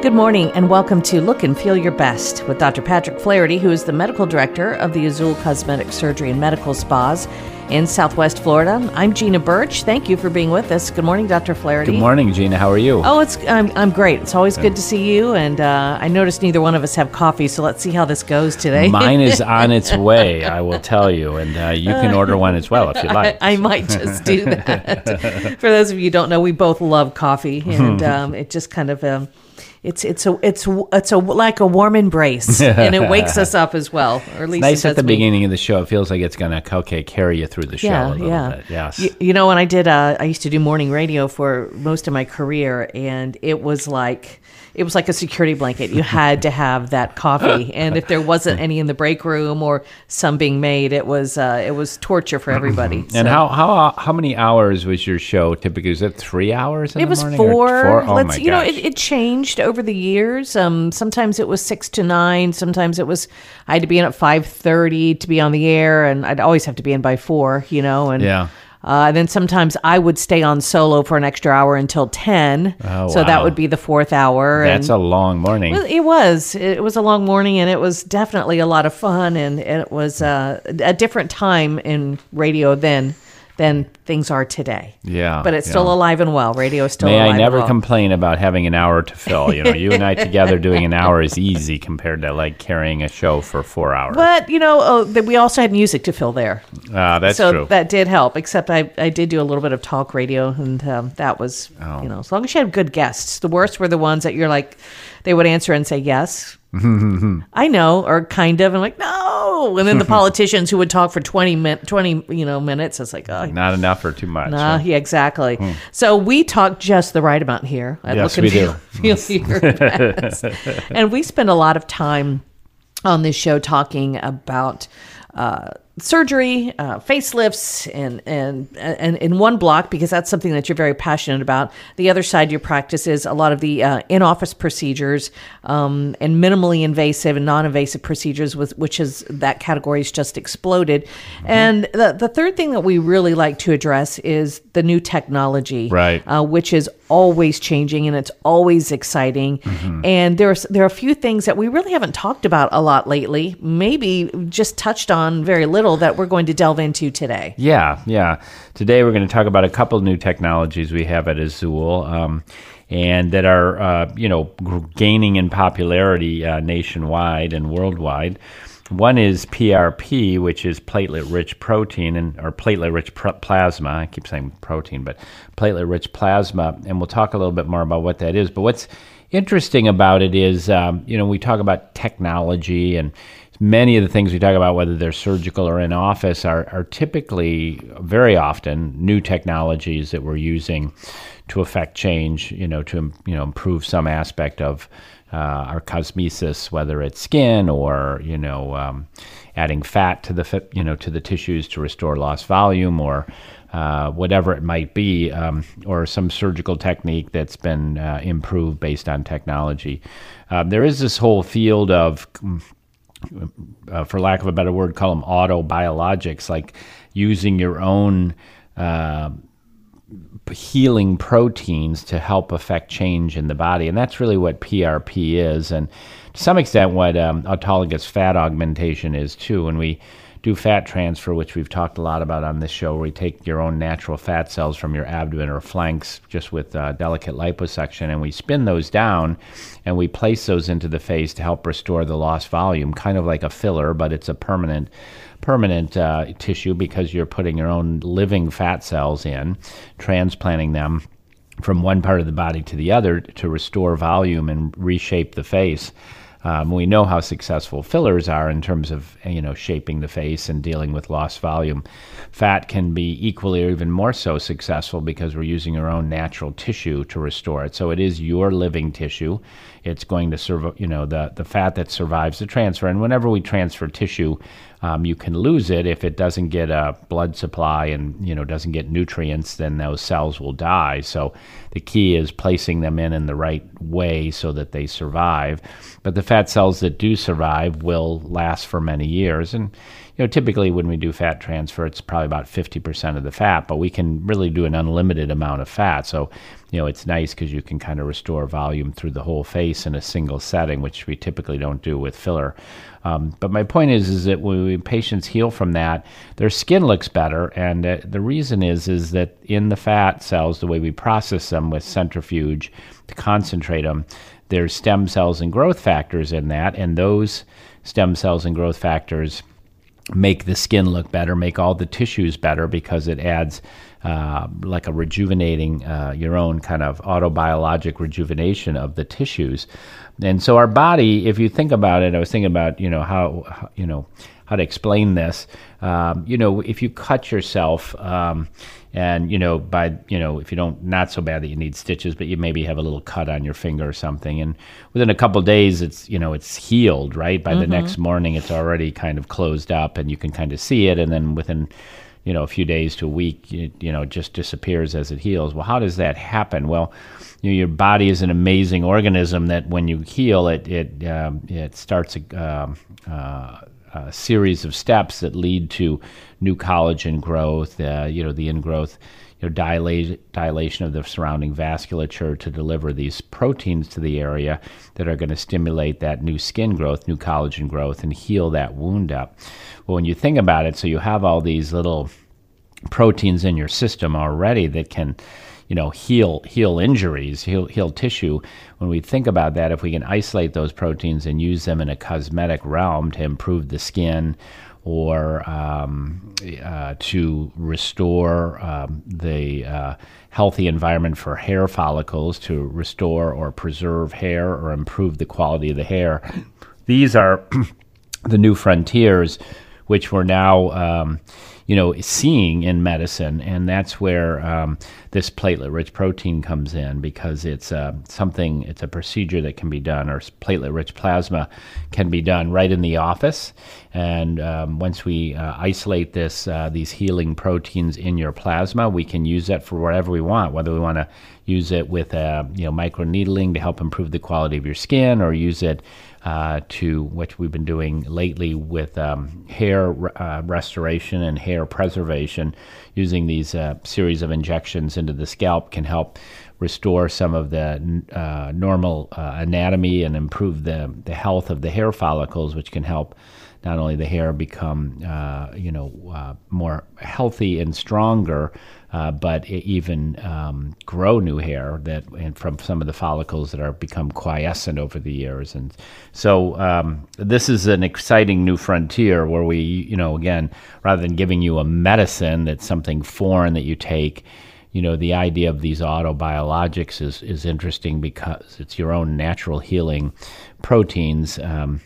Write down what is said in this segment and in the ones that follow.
Good morning and welcome to Look and Feel Your Best with Dr. Patrick Flaherty, who is the medical director of the Azul Cosmetic Surgery and Medical Spas in Southwest Florida. I'm Gina Birch. Thank you for being with us. Good morning, Dr. Flaherty. Good morning, Gina. How are you? Oh, it's I'm, I'm great. It's always good to see you. And uh, I noticed neither one of us have coffee, so let's see how this goes today. Mine is on its way, I will tell you, and uh, you can order one as well if you like. I, I might just do that. For those of you who don't know, we both love coffee, and um, it just kind of. Um, it's it's a it's it's a like a warm embrace, and it wakes us up as well. Or at least nice at the me. beginning of the show. It feels like it's going to okay carry you through the show Yeah, a little yeah. bit. Yes. You, you know, when I did, uh, I used to do morning radio for most of my career, and it was like it was like a security blanket. You had to have that coffee, and if there wasn't any in the break room or some being made, it was uh, it was torture for everybody. and So- how how how many hours was your show typically? Was it three hours? In It was morning four. four? Oh Let's my you know, it, it changed over the years. Um, sometimes it was six to nine. Sometimes it was I had to be in at five thirty to be on the air, and I'd always have to be in by four. You know, and Yeah. Uh, and then sometimes I would stay on solo for an extra hour until ten. Oh, so that would be the fourth hour. That's and a long morning. well, it was. It was a long morning, and it was definitely a lot of fun, and, and it was uh, a different time in radio then than things are today. Yeah, but it's yeah. still alive and well. Radio is still May I never well. complain about having an hour to fill. You know, you and I together doing an hour is easy compared to like carrying a show for four hours. But you know, oh, we also had music to fill there, Ah, that's so true. that did help. Except I, I did do a little bit of talk radio, and um, that was, Oh. you know, as long as you had good guests. The worst were the ones that you're like, they would answer and say yes. I know, or kind of, and like no, and then the politicians who would talk for twenty min, twenty you know minutes. It's like, oh, Not enough or too much. Nah, huh? yeah, exactly. So we talk just the right amount here. Hmm. Yes, we feel, Feel and we spend a lot of time on this show talking about uh, surgery, uh, facelifts, and and and in one block because that's something that you're very passionate about. The other side of your practice is a lot of the uh, in-office procedures um, and minimally invasive and non-invasive procedures, with which is that category has just exploded. And the the third thing that we really like to address is the new technology, Right. Uh, which is always changing and it's always exciting. Mm-hmm. And there's there are a few things that we really haven't talked about a lot lately. Maybe just touched on very little that we're going to delve into today. Yeah, yeah. Today we're going to talk about a couple new technologies we have at Azul, um, and that are uh, you know gaining in popularity uh, nationwide and worldwide. One is PRP, which is platelet-rich protein and or platelet-rich pr- plasma. I keep saying protein, but platelet-rich plasma, and we'll talk a little bit more about what that is. But what's interesting about it is, um, you know, we talk about technology and many of the things we talk about, whether they're surgical or in office, are, are typically very often new technologies that we're using to affect change, you know, to you know improve some aspect of uh, our cosmesis, whether it's skin or you know um, adding fat to the you know to the tissues to restore lost volume or uh, whatever it might be, um, or some surgical technique that's been uh, improved based on technology. Uh, there is this whole field of uh, for lack of a better word, call them autobiologics, like using your own uh, healing proteins to help affect change in the body. And that's really what PRP is. And to some extent, what um, autologous fat augmentation is too. When we do fat transfer, which we've talked a lot about on this show, where we take your own natural fat cells from your abdomen or flanks just with uh, delicate liposuction and we spin those down and we place those into the face to help restore the lost volume, kind of like a filler, but it's a permanent permanent uh, tissue because you're putting your own living fat cells in, transplanting them from one part of the body to the other to restore volume and reshape the face. Um, we know how successful fillers are in terms of you know shaping the face and dealing with lost volume. Fat can be equally or even more so successful because we're using our own natural tissue to restore it. So it is your living tissue. It's going to serve you know the the fat that survives the transfer. And whenever we transfer tissue, um, you can lose it if it doesn't get a blood supply and you know doesn't get nutrients. Then those cells will die. So the key is placing them in in the right way so that they survive. But the fat cells that do survive will last for many years. And you know, typically when we do fat transfer, it's probably about 50% of the fat, but we can really do an unlimited amount of fat. So, you know, it's nice because you can kind of restore volume through the whole face in a single setting, which we typically don't do with filler. Um, but my point is, is that when patients heal from that, their skin looks better, and uh, the reason is, is that in the fat cells, the way we process them with centrifuge to concentrate them, there's stem cells and growth factors in that, and those stem cells and growth factors make the skin look better, make all the tissues better because it adds uh, like a rejuvenating, uh, your own kind of autobiologic rejuvenation of the tissues. And so our body, if you think about it, I was thinking about you know how, you know how to explain this. Um, you know, if you cut yourself. Um, and you know by you know if you don't not so bad that you need stitches but you maybe have a little cut on your finger or something. And within a couple days it's you know it's healed right? By mm-hmm. the next morning it's already kind of closed up and you can kind of see it. And then within you know a few days to a week it, you know just disappears as it heals. Well how does that happen? Well you know, your body is an amazing organism that when you heal it it um, it starts um, uh, a series of steps that lead to new collagen growth, uh, you know, the ingrowth, you know, dilation of the surrounding vasculature to deliver these proteins to the area that are going to stimulate that new skin growth, new collagen growth, and heal that wound up. Well, when you think about it, so you have all these little proteins in your system already that can you know heal heal injuries heal heal tissue when we think about that if we can isolate those proteins and use them in a cosmetic realm to improve the skin or um, uh, to restore um, the uh, healthy environment for hair follicles, to restore or preserve hair or improve the quality of the hair. These are the new frontiers, which we're now. Um, you know, seeing in medicine, and that's where um, this platelet-rich protein comes in because it's uh, something, it's a procedure that can be done, or platelet-rich plasma can be done right in the office. And um, once we uh, isolate this, uh, these healing proteins in your plasma, we can use that for whatever we want, whether we want to use it with uh, you know microneedling to help improve the quality of your skin, or use it uh, to what we've been doing lately with um, hair uh, restoration and hair preservation. Using these uh, series of injections into the scalp can help restore some of the uh, normal uh, anatomy and improve the, the health of the hair follicles, which can help not only the hair become uh, you know uh, more healthy and stronger, uh, but even um, grow new hair that and from some of the follicles that are become quiescent over the years. And so um, this is an exciting new frontier where we you know again rather than giving you a medicine that's something foreign that you take. You know the idea of these autobiologics is is interesting because it's your own natural healing proteins. Um,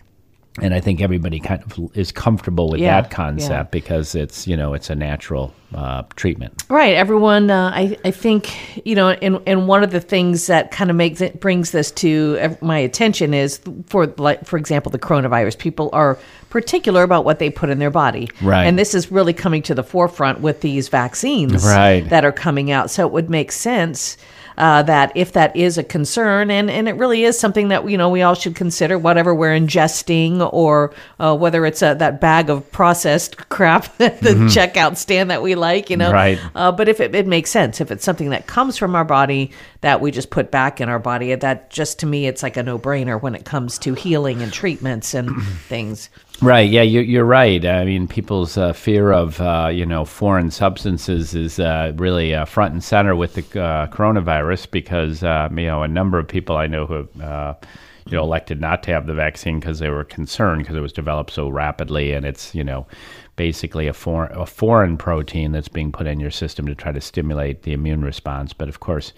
and I think everybody kind of is comfortable with yeah, that concept yeah. because it's you know it's a natural uh, treatment. Right. Everyone, uh, I I think you know, and and one of the things that kind of makes it brings this to my attention is for like for example the coronavirus. People are particular about what they put in their body. Right. And this is really coming to the forefront with these vaccines right. that are coming out. So it would make sense uh, that if that is a concern, and, and it really is something that you know we all should consider, whatever we're ingesting, or uh, whether it's a, that bag of processed crap at the mm-hmm. checkout stand that we like, you know. Right. Uh, but if it, it makes sense, if it's something that comes from our body that we just put back in our body, that just to me, it's like a no brainer when it comes to healing and treatments and things. Right. Yeah, you're, right. I mean, people's uh, fear of uh, you know foreign substances is uh, really uh, front and center with the uh, coronavirus because uh, you know a number of people I know who have, you know elected not to have the vaccine because they were concerned because it was developed so rapidly and it's you know basically a foreign a foreign protein that's being put in your system to try to stimulate the immune response. But of course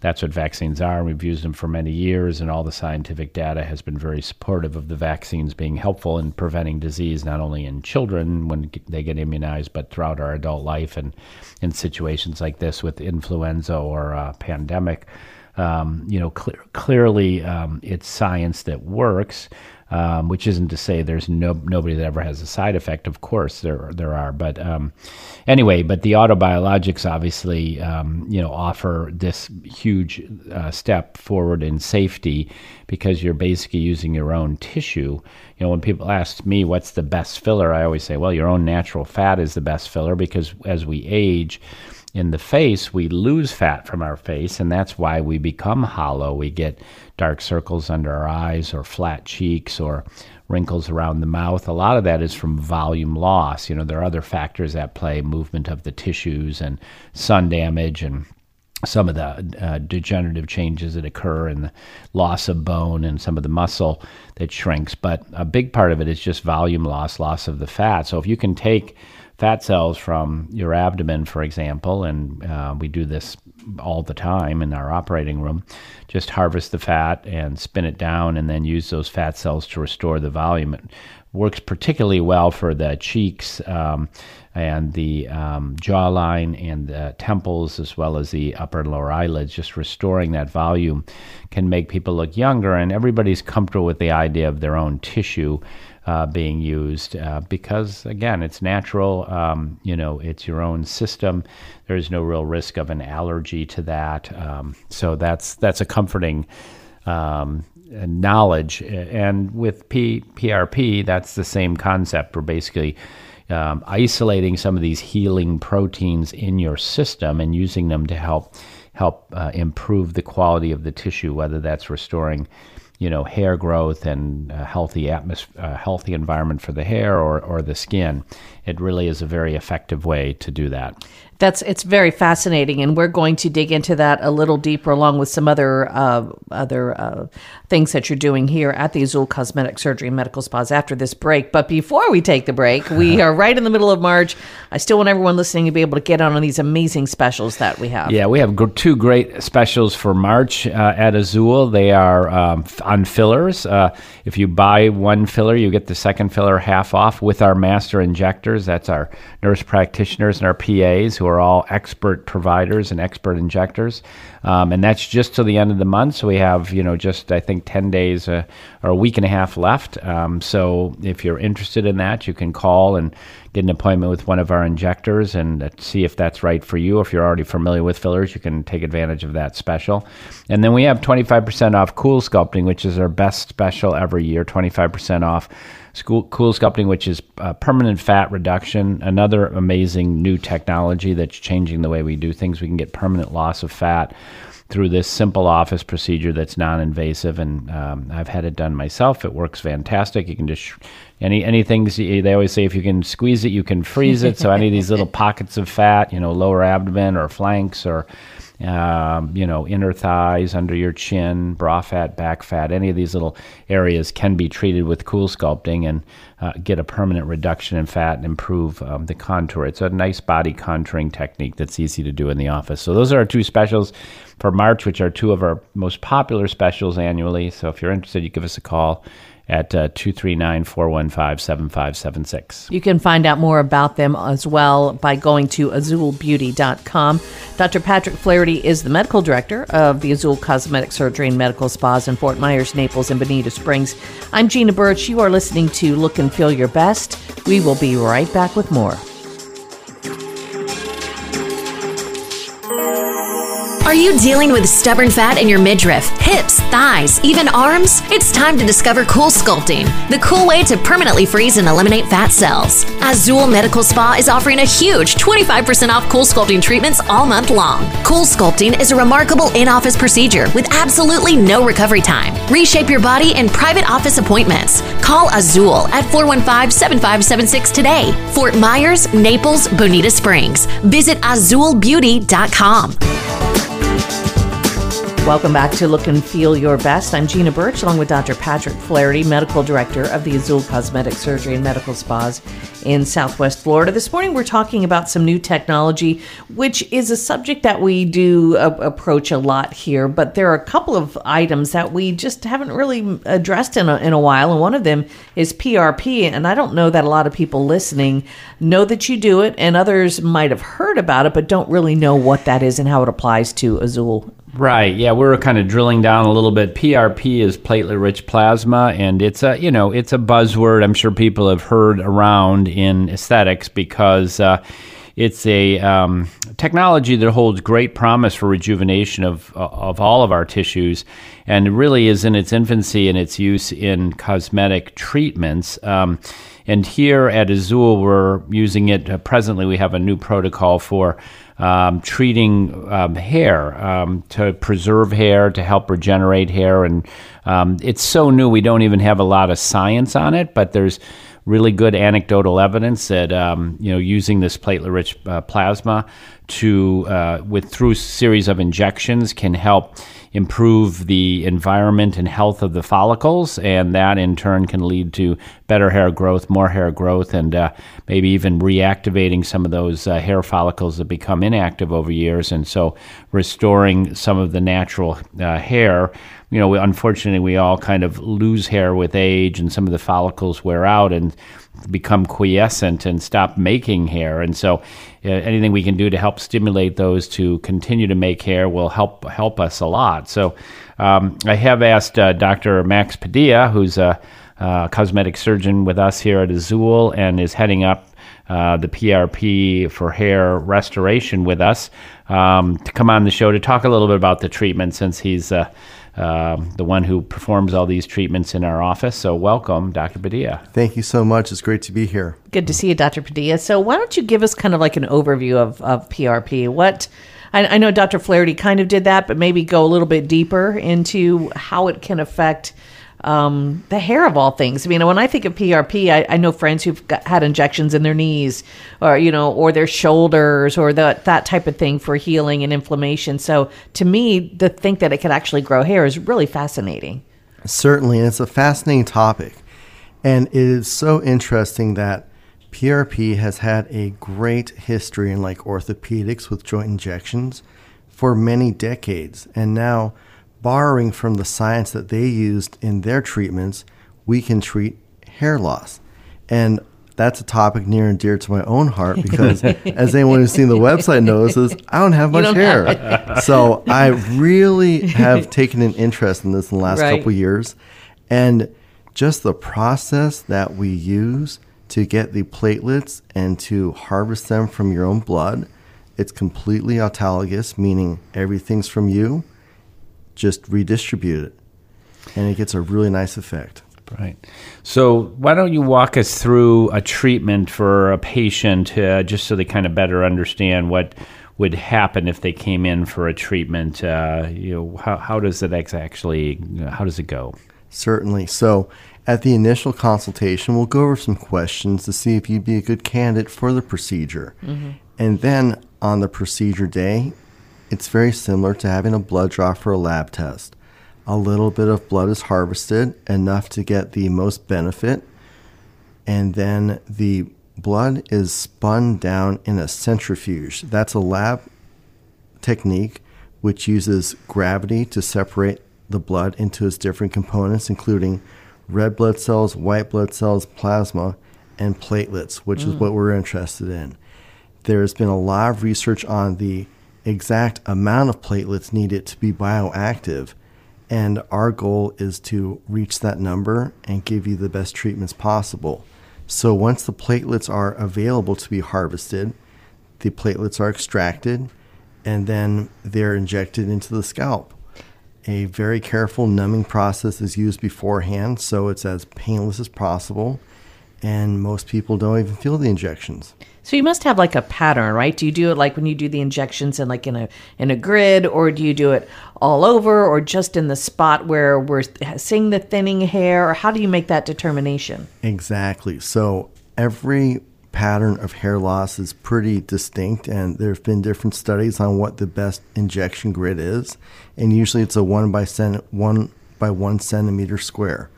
that's what vaccines are. We've used them for many years, and all the scientific data has been very supportive of the vaccines being helpful in preventing disease, not only in children when they get immunized, but throughout our adult life and in situations like this with influenza or a pandemic. um, you know, clear, clearly um, it's science that works. Um, which isn't to say there's no nobody that ever has a side effect. Of course, there there are, but um, anyway, but the autobiologics obviously um, you know offer this huge uh, step forward in safety because you're basically using your own tissue. You know, when people ask me what's the best filler, I always say, well, your own natural fat is the best filler because as we age in the face, we lose fat from our face, and that's why we become hollow. We get dark circles under our eyes, or flat cheeks, or wrinkles around the mouth. A lot of that is from volume loss. You know, there are other factors at play movement of the tissues, and sun damage, and some of the uh, degenerative changes that occur and the loss of bone and some of the muscle that shrinks. But a big part of it is just volume loss, loss of the fat. So if you can take fat cells from your abdomen, for example, and uh, we do this all the time in our operating room. Just harvest the fat and spin it down, and then use those fat cells to restore the volume. It works particularly well for the cheeks um, and the um, jawline and the temples, as well as the upper and lower eyelids. Just restoring that volume can make people look younger, and everybody's comfortable with the idea of their own tissue uh, being used uh, because again it's natural um, you know it's your own system. There's no real risk of an allergy to that. Um, so that's that's a comforting um, knowledge. And with P- prp that's the same concept. We're basically um, isolating some of these healing proteins in your system and using them to help help uh, improve the quality of the tissue whether that's restoring you know, hair growth and a healthy atmosphere, a healthy environment for the hair or, or the skin. It really is a very effective way to do that that's it's very fascinating, and we're going to dig into that a little deeper, along with some other uh, other uh, things that you're doing here at the Azul Cosmetic Surgery and Medical Spas after this break. But before we take the break, we are right in the middle of March. I still want everyone listening to be able to get on on these amazing specials that we have. Yeah, we have two great specials for March uh, at Azul. They are um, on fillers. Uh, if you buy one filler, you get the second filler half off with our master injectors. That's our nurse practitioners and our PAs who are all expert providers and expert injectors. Um, and that's just to the end of the month. So we have, you know, just I think 10 days uh, or a week and a half left. Um, so if you're interested in that, you can call and get an appointment with one of our injectors and uh, see if that's right for you. If you're already familiar with fillers, you can take advantage of that special. And then we have 25% off Cool Sculpting, which is our best special every year, 25% off School, cool sculpting, which is uh, permanent fat reduction, another amazing new technology that's changing the way we do things. We can get permanent loss of fat through this simple office procedure that's non-invasive, and um, I've had it done myself. It works fantastic. You can just any anything they always say if you can squeeze it, you can freeze it. so any of these little pockets of fat, you know, lower abdomen or flanks or um, you know, inner thighs, under your chin, bra fat, back fat, any of these little areas can be treated with cool sculpting and uh, get a permanent reduction in fat and improve um, the contour. It's a nice body contouring technique that's easy to do in the office. So those are our two specials for March, which are two of our most popular specials annually. So if you're interested, you give us a call at uh, 239 415 7576. You can find out more about them as well by going to azulbeauty.com. Dr. Patrick Flaherty is the medical director of the Azul Cosmetic Surgery and Medical Spas in Fort Myers, Naples, and Bonita Springs. I'm Gina Birch. You are listening to Look and Feel Your Best. We will be right back with more. Are you dealing with stubborn fat in your midriff, hips, thighs, even arms? It's time to discover Cool Sculpting, the cool way to permanently freeze and eliminate fat cells. Azul Medical Spa is offering a huge 25% off Cool Sculpting treatments all month long. Cool Sculpting is a remarkable in office procedure with absolutely no recovery time. Reshape your body in private office appointments. Call Azul at 415 7576 today. Fort Myers, Naples, Bonita Springs. Visit azulbeauty.com. Welcome back to Look and Feel Your Best. I'm Gina Birch, along with Dr. Patrick Flaherty, Medical Director of the Azul Cosmetic Surgery and Medical Spas in Southwest Florida. This morning, we're talking about some new technology, which is a subject that we do uh, approach a lot here. But there are a couple of items that we just haven't really addressed in a, in a while, and one of them is PRP. And I don't know that a lot of people listening know that you do it, and others might have heard about it, but don't really know what that is and how it applies to Azul Right. Yeah, we're kind of drilling down a little bit. PRP is platelet-rich plasma, and it's a you know it's a buzzword. I'm sure people have heard around in aesthetics because. Uh, it's a um, technology that holds great promise for rejuvenation of of all of our tissues, and really is in its infancy in its use in cosmetic treatments. Um, and here at Azul, we're using it uh, presently. We have a new protocol for um, treating um, hair um, to preserve hair, to help regenerate hair. And um, it's so new, we don't even have a lot of science on it, but there's really good anecdotal evidence that um, you know using this platelet-rich uh, plasma to uh, with through series of injections can help improve the environment and health of the follicles, and that in turn can lead to better hair growth, more hair growth, and uh, maybe even reactivating some of those uh, hair follicles that become inactive over years, and so restoring some of the natural uh, hair. You know, we, unfortunately, we all kind of lose hair with age, and some of the follicles wear out and become quiescent and stop making hair. And so, uh, anything we can do to help stimulate those to continue to make hair will help help us a lot. So, um, I have asked uh, Dr. Max Padilla, who's a, a, cosmetic surgeon with us here at Azul and is heading up. Uh, the PRP for hair restoration with us um, to come on the show to talk a little bit about the treatment since he's uh, um, the one who performs all these treatments in our office. So, welcome, Dr. Padilla. Thank you so much. It's great to be here. Good to see you, Dr. Padilla. So, why don't you give us kind of like an overview of, of PRP? What I, I know Dr. Flaherty kind of did that, but maybe go a little bit deeper into how it can affect um, the hair of all things. I mean, when I think of PRP, I, I know friends who've got, had injections in their knees, or you know, or their shoulders, or the, that type of thing for healing and inflammation. So, to me, to think that it could actually grow hair is really fascinating. Certainly, and it's a fascinating topic, and it is so interesting that PRP has had a great history in like orthopedics with joint injections for many decades, and now borrowing from the science that they used in their treatments, we can treat hair loss. And that's a topic near and dear to my own heart because, as anyone who's seen the website knows, is I don't have much don't hair. Have so I really have taken an interest in this in the last right. couple years, and just the process that we use to get the platelets and to harvest them from your own blood. It's completely autologous, meaning everything's from you just redistribute it, and it gets a really nice effect. Right. So, why don't you walk us through a treatment for a patient, uh, just so they kind of better understand what would happen if they came in for a treatment? Uh, you know, how, how does it actually how does it go? Certainly. So, at the initial consultation, we'll go over some questions to see if you'd be a good candidate for the procedure, mm-hmm. and then on the procedure day, it's very similar to having a blood draw for a lab test. A little bit of blood is harvested, enough to get the most benefit, and then the blood is spun down in a centrifuge. That's a lab technique which uses gravity to separate the blood into its different components, including red blood cells, white blood cells, plasma, and platelets, which mm. is what we're interested in. There's been a lot of research on the exact amount of platelets needed to be bioactive. And our goal is to reach that number and give you the best treatments possible. So once the platelets are available to be harvested, the platelets are extracted and then they're injected into the scalp. A very careful numbing process is used beforehand so it's as painless as possible. And most people don't even feel the injections. So you must have like a pattern, right? Do you do it like when you do the injections in like in a in a grid, or do you do it all over, or just in the spot where we're seeing the thinning hair, or how do you make that determination? Exactly. So every pattern of hair loss is pretty distinct, and there have been different studies on what the best injection grid is, and usually it's a one by cent- one by one centimeter square.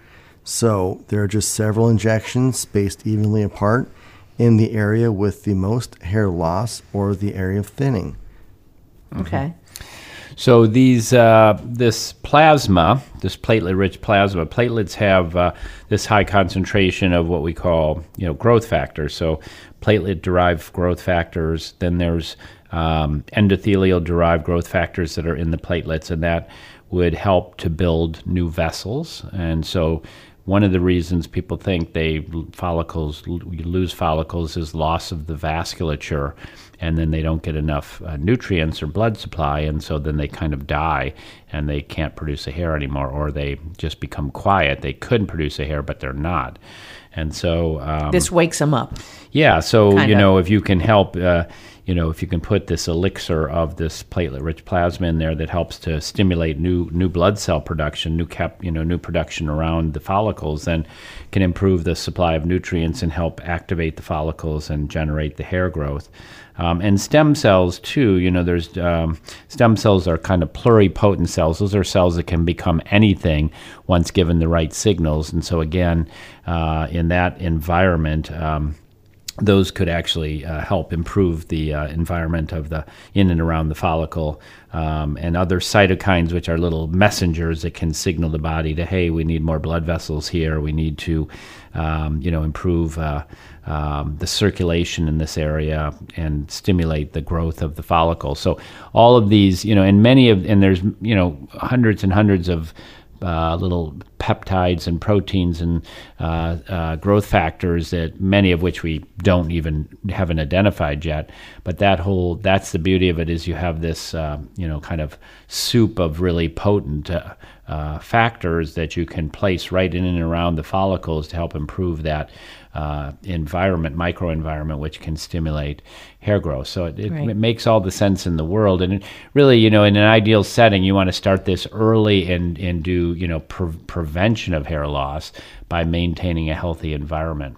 So there are just several injections spaced evenly apart in the area with the most hair loss or the area of thinning. Okay. So these uh, this plasma, this platelet-rich plasma, platelets have uh, this high concentration of what we call you know growth factors. So platelet-derived growth factors. Then there's um, endothelial-derived growth factors that are in the platelets, and that would help to build new vessels. And so one of the reasons people think they follicles lose follicles is loss of the vasculature and then they don't get enough uh, nutrients or blood supply, and so then they kind of die and they can't produce a hair anymore, or they just become quiet. They couldn't produce a hair, but they're not. And so um, this wakes them up. Yeah. So kind you of. know, if you can help. Uh, you know, if you can put this elixir of this platelet-rich plasma in there that helps to stimulate new new blood cell production, new cap, you know, new production around the follicles, then can improve the supply of nutrients and help activate the follicles and generate the hair growth. Um, and stem cells too. You know, there's um, stem cells are kind of pluripotent cells. Those are cells that can become anything once given the right signals. And so again, uh, in that environment. Um, those could actually uh, help improve the uh, environment of the in and around the follicle um, and other cytokines which are little messengers that can signal the body to hey we need more blood vessels here. We need to um, you know improve uh, um, the circulation in this area and stimulate the growth of the follicle. So all of these you know and many of and there's you know hundreds and hundreds of uh, little peptides and proteins and uh, uh, growth factors that many of which we don't even haven't identified yet. But that whole that's the beauty of it is you have this uh, you know kind of soup of really potent uh, uh, factors that you can place right in and around the follicles to help improve that uh, environment, microenvironment, which can stimulate hair growth. So it, it, Right. it makes all the sense in the world. And really, you know, in an ideal setting, you want to start this early and, and do, you know, pre- prevention of hair loss by maintaining a healthy environment.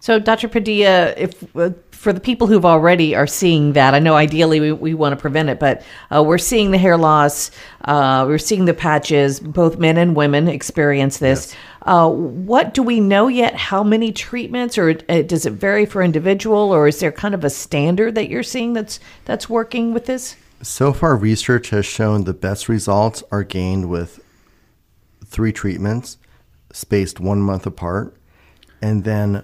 So, Dr. Padilla, if uh, for the people who've already are seeing that, I know ideally we, we want to prevent it, but uh, we're seeing the hair loss, uh, we're seeing the patches. Both men and women experience this. Uh, what do we know yet? How many treatments, or uh, does it vary for individual, or is there kind of a standard that you're seeing that's that's working with this? So far, research has shown the best results are gained with three treatments spaced one month apart. And then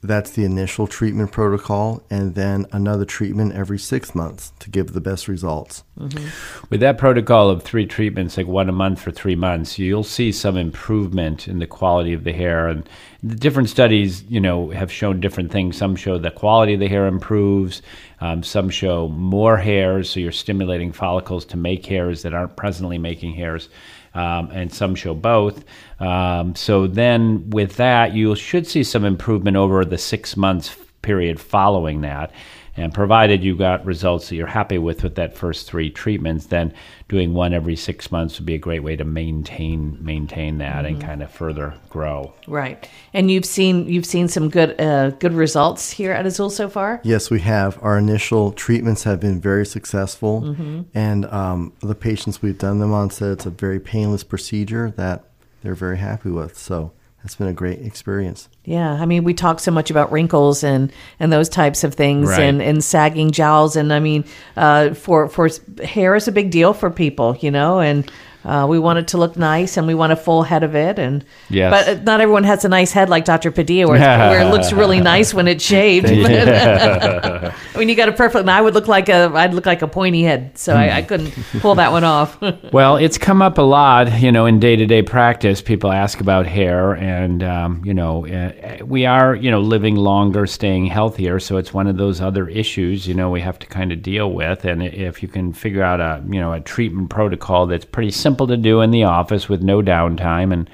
that's the initial treatment protocol, and then another treatment every six months to give the best results. Mm-hmm. With that protocol of three treatments, like one a month for three months, you'll see some improvement in the quality of the hair. And the different studies, you know, have shown different things. Some show the quality of the hair improves. Um, some show more hairs, so you're stimulating follicles to make hairs that aren't presently making hairs. Um, and some show both. Um, so then, with that, you should see some improvement over the six months period following that. And provided you got results that you're happy with with that first three treatments, then doing one every six months would be a great way to maintain maintain that and kind of further grow. Right, and you've seen you've seen some good uh, good results here at Azul so far. Yes, we have. Our initial treatments have been very successful, and um, the patients we've done them on said it's a very painless procedure that they're very happy with. So it's been a great experience. Yeah, I mean, we talk so much about wrinkles and and those types of things, Right. and and sagging jowls, and I mean, uh, for for hair is a big deal for people, you know, and. Uh, we want it to look nice, and we want a full head of it, and Yes. but uh, not everyone has a nice head like Dr. Padilla, where, where it looks really nice when it's shaved. I mean, you got a perfect. And I would look like a, I'd look like a pointy head, so I, I couldn't pull that one off. Well, it's come up a lot, you know, in day to day practice. People ask about hair, and, um, you know, uh, we are, you know, living longer, staying healthier. So it's one of those other issues, you know, we have to kind of deal with. And if you can figure out a, you know, a treatment protocol that's pretty simple to do in the office with no downtime and,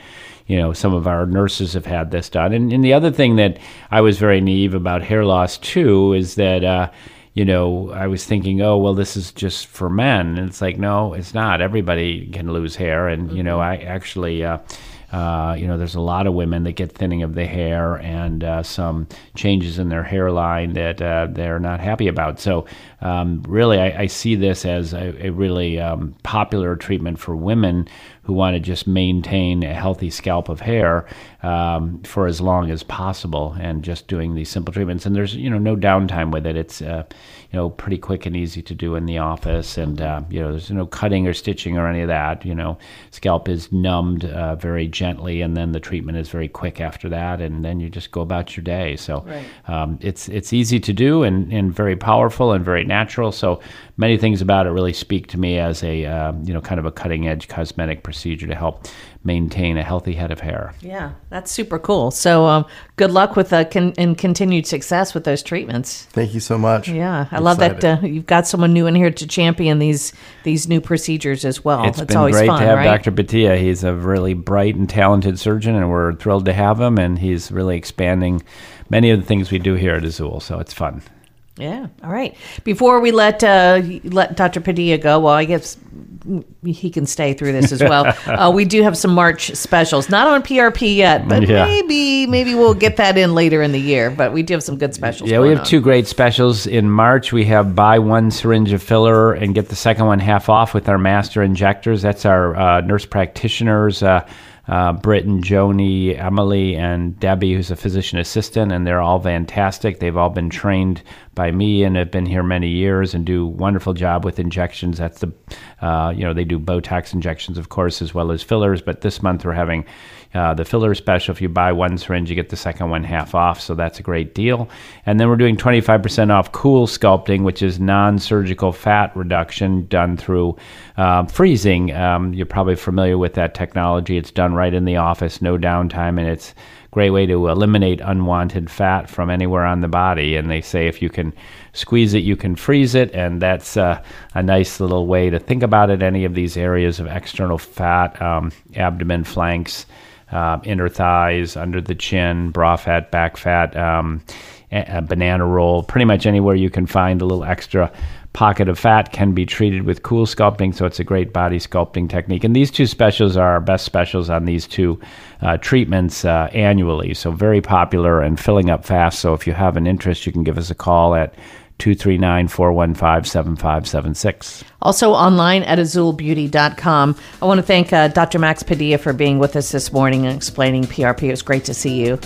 you know, some of our nurses have had this done. And, and the other thing that I was very naive about hair loss too is that, uh, you know, I was thinking, oh, well, this is just for men. And it's like, no, it's not. Everybody can lose hair. And, you know, I actually, uh, uh, you know, there's a lot of women that get thinning of the hair and uh, some changes in their hairline that uh, they're not happy about. So, um, really, I, I see this as a, a really um, popular treatment for women who want to just maintain a healthy scalp of hair um, for as long as possible, and just doing these simple treatments. And there's you know no downtime with it. It's uh, you know pretty quick and easy to do in the office, and uh, you know there's no cutting or stitching or any of that. You know, scalp is numbed uh, very gently, and then the treatment is very quick after that, and then you just go about your day. So Right. um, it's it's easy to do and, and very powerful and very natural. So many things about it really speak to me as a um, you know kind of a cutting edge cosmetic procedure to help maintain a healthy head of hair. Yeah, that's super cool. So, um, good luck with uh, con- and continued success with those treatments. Thank you so much. Yeah, I love that uh, you've got someone new in here to champion these these new procedures as well. It's That's been always great fun, to have right? Dr. Padilla. He's a really bright and talented surgeon, and we're thrilled to have him. And he's really expanding many of the things we do here at Azul. So it's fun. Yeah. All right. Before we let uh, let Dr. Padilla go, well, I guess he can stay through this as well. uh, we do have some March specials, not on PRP yet, but Yeah. maybe maybe we'll get that in later in the year. But we do have some good specials. Yeah, we have on. two great specials. In March, we have buy one syringe of filler and get the second one half off with our master injectors. That's our uh, nurse practitioners, uh, Britt and Joni, Emily, and Debbie, who's a physician assistant, and they're all fantastic. They've all been trained by me and have been here many years and do wonderful job with injections. That's the, uh, you know, they do Botox injections, of course, as well as fillers. But this month we're having uh, the filler special. If you buy one syringe, you get the second one half off. So that's a great deal. And then we're doing 25% off cool sculpting, which is non surgical fat reduction done through um, freezing. Um, you're probably familiar with that technology. It's done right in the office, no downtime, and it's great way to eliminate unwanted fat from anywhere on the body. And they say if you can squeeze it, you can freeze it. And that's uh, a nice little way to think about it. Any of these areas of external fat, um, abdomen, flanks, uh, inner thighs, under the chin, bra fat, back fat, um, a, banana roll, pretty much anywhere you can find a little extra pocket of fat can be treated with cool sculpting. So it's a great body sculpting technique. And these two specials are our best specials on these two uh, treatments uh, annually. So very popular and filling up fast. So if you have an interest, you can give us a call at 239 415 7576. Also online at azulbeauty.com. I want to thank uh, Dr. Max Padilla for being with us this morning and explaining PRP. It was great to see you.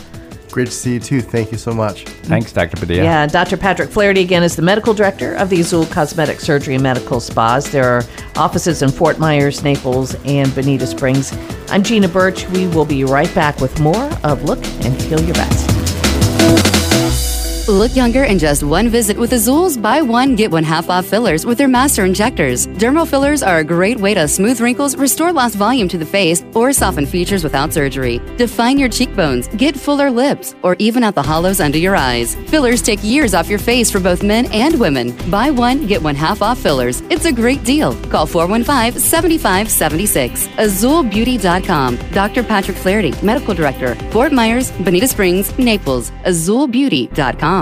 Great to see you too. Thank you so much. Thanks, Dr. Padilla. Yeah, Dr. Patrick Flaherty again is the medical director of the Azul Cosmetic Surgery and Medical Spas. There are offices in Fort Myers, Naples, and Bonita Springs. I'm Gina Birch. We will be right back with more of Look and Feel Your Best. Look younger in just one visit with Azul's buy one, get one half off fillers with their master injectors. Dermal fillers are a great way to smooth wrinkles, restore lost volume to the face, or soften features without surgery. Define your cheekbones, get fuller lips, or even out the hollows under your eyes. Fillers take years off your face for both men and women. Buy one, get one half off fillers. It's a great deal. Call 415 7576. AzulBeauty.com. Dr. Patrick Flaherty, Medical Director, Fort Myers, Bonita Springs, Naples. AzulBeauty.com.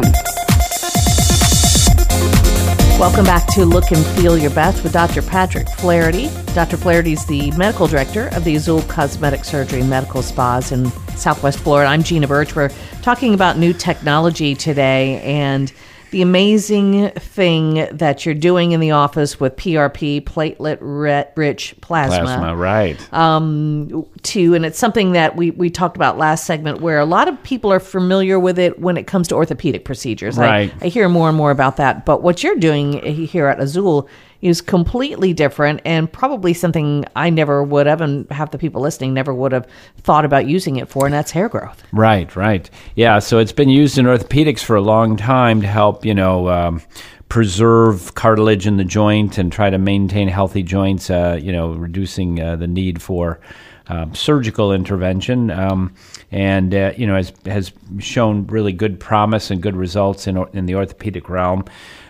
Welcome back to Look and Feel Your Best with Dr. Patrick Flaherty. Dr. Flaherty is the medical director of the Azul Cosmetic Surgery Medical Spas in Southwest Florida. I'm Gina Birch. We're talking about new technology today and the amazing thing that you're doing in the office with PRP, platelet rich plasma. Plasma, right. Um, to and it's something that we, we talked about last segment where a lot of people are familiar with it when it comes to orthopedic procedures Right. I, I hear more and more about that but what you're doing here at azul is completely different and probably something i never would have and half the people listening never would have thought about using it for and that's hair growth Right, right. Yeah, so it's been used in orthopedics for a long time to help, you know, um, preserve cartilage in the joint and try to maintain healthy joints, uh, you know, reducing uh, the need for um, surgical intervention. Um, and, uh, you know, has, has shown really good promise and good results in, in the orthopedic realm.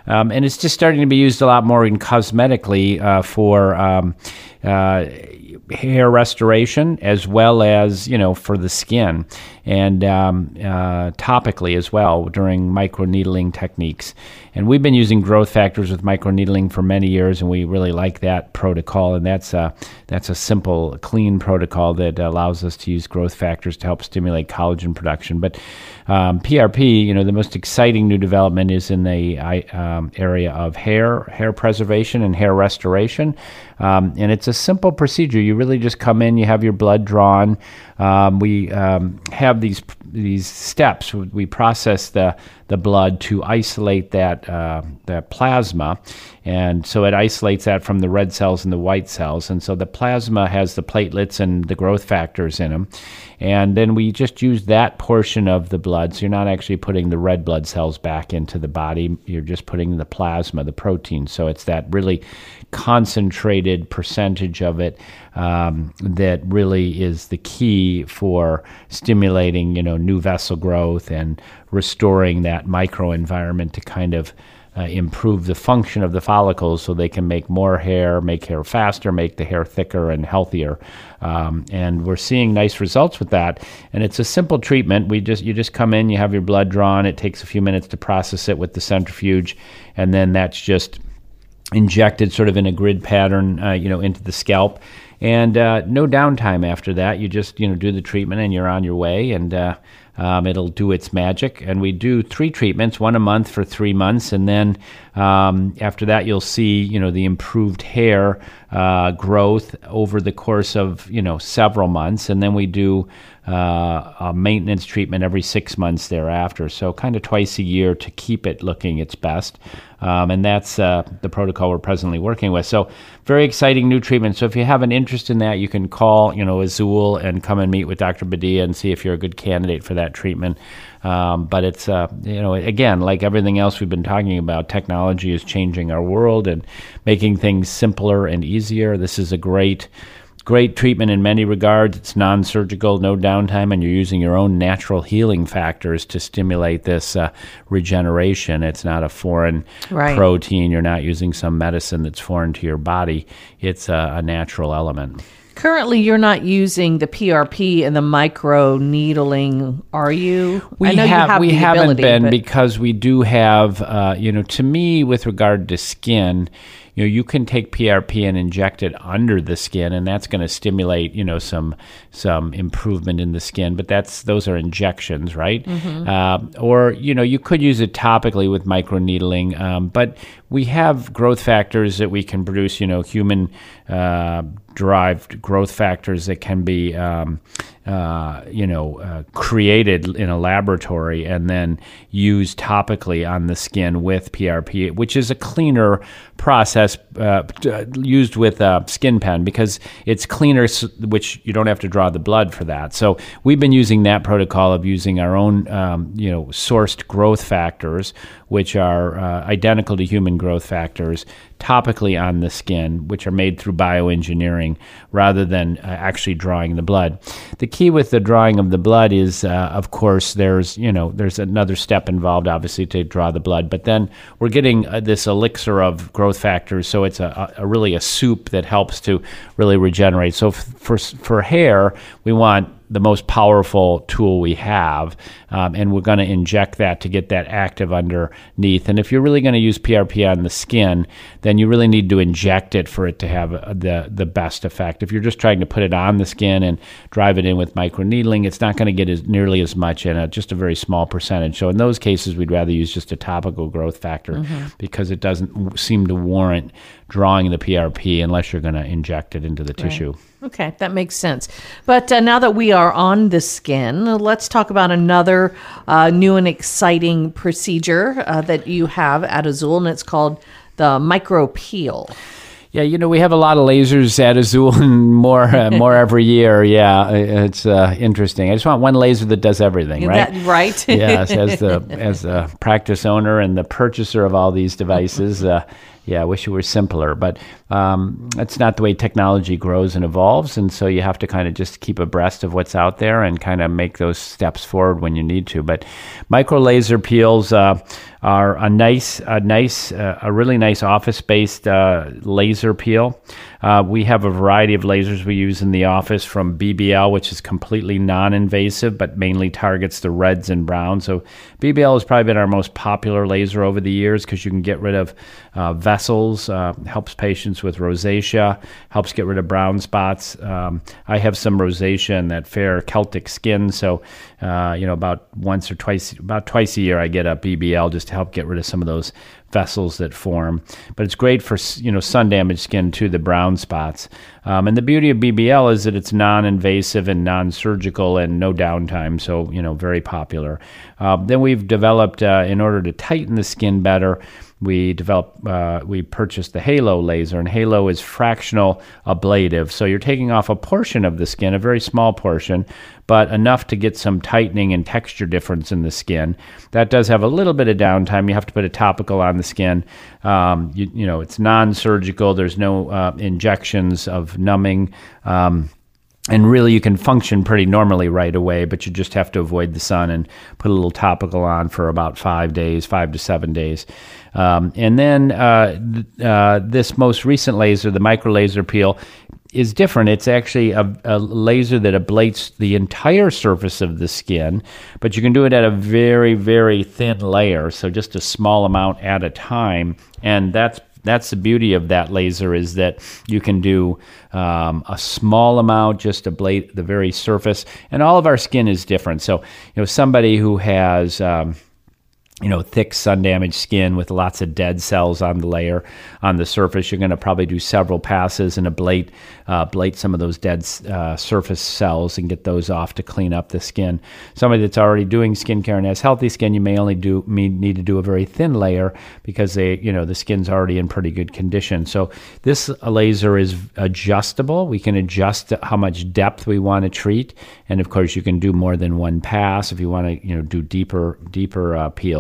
Um, and it's just starting to be used a lot more in cosmetically uh, for um, uh, hair restoration as well as you know for the skin and um, uh, topically as well during microneedling techniques. And we've been using growth factors with microneedling for many years, and we really like that protocol. And that's a, that's a simple, clean protocol that allows us to use growth factors to help stimulate collagen production. But um, PRP, you know, the most exciting new development is in the um, area of hair, hair preservation, and hair restoration. Um, and it's a simple procedure. You really just come in, you have your blood drawn. Um, we um, have these these steps. We process the the blood to isolate that uh, that plasma, and so it isolates that from the red cells and the white cells. And so the plasma has the platelets and the growth factors in them, and then we just use that portion of the blood. So you're not actually putting the red blood cells back into the body. You're just putting the plasma, the protein. So it's that really concentrated percentage of it um, that really is the key for stimulating, you know, new vessel growth and restoring that microenvironment to kind of uh, improve the function of the follicles so they can make more hair, make hair faster, make the hair thicker and healthier. Um, and we're seeing nice results with that. And it's a simple treatment. We just you just come in, you have your blood drawn. It takes a few minutes to process it with the centrifuge, and then that's just injected sort of in a grid pattern, uh, you know, into the scalp. And uh, no downtime after that. You just you know do the treatment and you're on your way. And uh, um, it'll do its magic. And we do three treatments, one a month for three months, and then um, after that, you'll see you know the improved hair uh, growth over the course of you know several months, and then we do uh, a maintenance treatment every six months thereafter. So kind of twice a year to keep it looking its best. Um, and that's uh, the protocol we're presently working with. So very exciting new treatment. So if you have an interest in that, you can call you know Azul and come and meet with Dr. Padilla and see if you're a good candidate for that treatment. Um, but it's uh, you know again like everything else we've been talking about, technology is changing our world and making things simpler and easier. This is a great great treatment in many regards. It's non surgical, no downtime, and you're using your own natural healing factors to stimulate this uh, regeneration. It's not a foreign right. protein. You're not using some medicine that's foreign to your body. It's a, a natural element. Currently, you're not using the PRP and the micro needling, are you? We have, have, we haven't ability, been but... because we do have, uh, you know, to me, with regard to skin, you know you can take PRP and inject it under the skin, and that's going to stimulate you know some some improvement in the skin. But that's those are injections, right? Mm-hmm. Uh, or you know you could use it topically with microneedling, um, but we have growth factors that we can produce. You know, human uh, derived growth factors that can be um, uh, you know, uh, created in a laboratory and then used topically on the skin with PRP, which is a cleaner process uh, used with a skin pen because it's cleaner, which you don't have to draw the blood for that. So we've been using that protocol of using our own, um, you know, sourced growth factors, which are uh, identical to human growth factors, topically on the skin, which are made through bioengineering rather than uh, actually drawing the blood. The key with the drawing of the blood is, uh, of course, there's you know there's another step involved, obviously, to draw the blood, but then we're getting uh, this elixir of growth factors, so it's a, a, really a soup that helps to really regenerate. So f- for for hair, we want the most powerful tool we have, um, and we're going to inject that to get that active underneath. And if you're really going to use PRP on the skin, then you really need to inject it for it to have uh, the the best effect. If you're just trying to put it on the skin and drive it in with microneedling, it's not going to get as nearly as much in a just a very small percentage. So in those cases, we'd rather use just a topical growth factor mm-hmm. because it doesn't seem to warrant drawing the PRP unless you're going to inject it into the right. tissue. Okay, that makes sense. But uh, now that we are on the skin, let's talk about another uh, new and exciting procedure uh, that you have at Azul, and it's called the micro peel. Yeah, you know we have a lot of lasers at Azul, and more uh, more every year. Yeah, it's uh, interesting. I just want one laser that does everything, right? That, right. yes, as the as the practice owner and the purchaser of all these devices. Uh, yeah, I wish it were simpler, but um, that's not the way technology grows and evolves. And so you have to kind of just keep abreast of what's out there and kind of make those steps forward when you need to. But micro laser peels uh, are a nice, a nice, uh, a really nice office-based uh, laser peel. Uh, we have a variety of lasers we use in the office from BBL, which is completely non invasive but mainly targets the reds and browns. So, BBL has probably been our most popular laser over the years because you can get rid of uh, vessels, uh, helps patients with rosacea, helps get rid of brown spots. Um, I have some rosacea and that fair Celtic skin, so uh, you know about once or twice, about twice a year, I get a BBL just to help get rid of some of those vessels that form. But it's great for you know sun damaged skin too, the brown spots. Um, and the beauty of BBL is that it's non-invasive and non-surgical and no downtime, so you know very popular. Uh, then we've developed uh, in order to tighten the skin better we developed uh, we purchased the halo laser and halo is fractional ablative. So you're taking off a portion of the skin a very small portion but enough to get some tightening and texture difference in the skin. That does have a little bit of downtime. You have to put a topical on the skin. Um, you, you, know it's non-surgical. There's no uh, injections of numbing. Um, and really you can function pretty normally right away but you just have to avoid the sun and put a little topical on for about five days five to seven days um, and then uh, uh, this most recent laser the micro laser peel is different. It's actually a, a, laser that ablates the entire surface of the skin but you can do it at a very very thin layer so just a small amount at a time. And that's that's the beauty of that laser is that you can do um, a small amount just ablate the very surface. And all of our skin is different. So you know somebody who has um, you know, thick sun damaged skin with lots of dead cells on the layer on the surface. You're going to probably do several passes and ablate, uh, some of those dead uh, surface cells and get those off to clean up the skin. Somebody that's already doing skincare and has healthy skin, you may only do need to do a very thin layer because they, you know, the skin's already in pretty good condition. So this laser is adjustable. We can adjust how much depth we want to treat, and of course, you can do more than one pass if you want to, you know, do deeper deeper uh, peel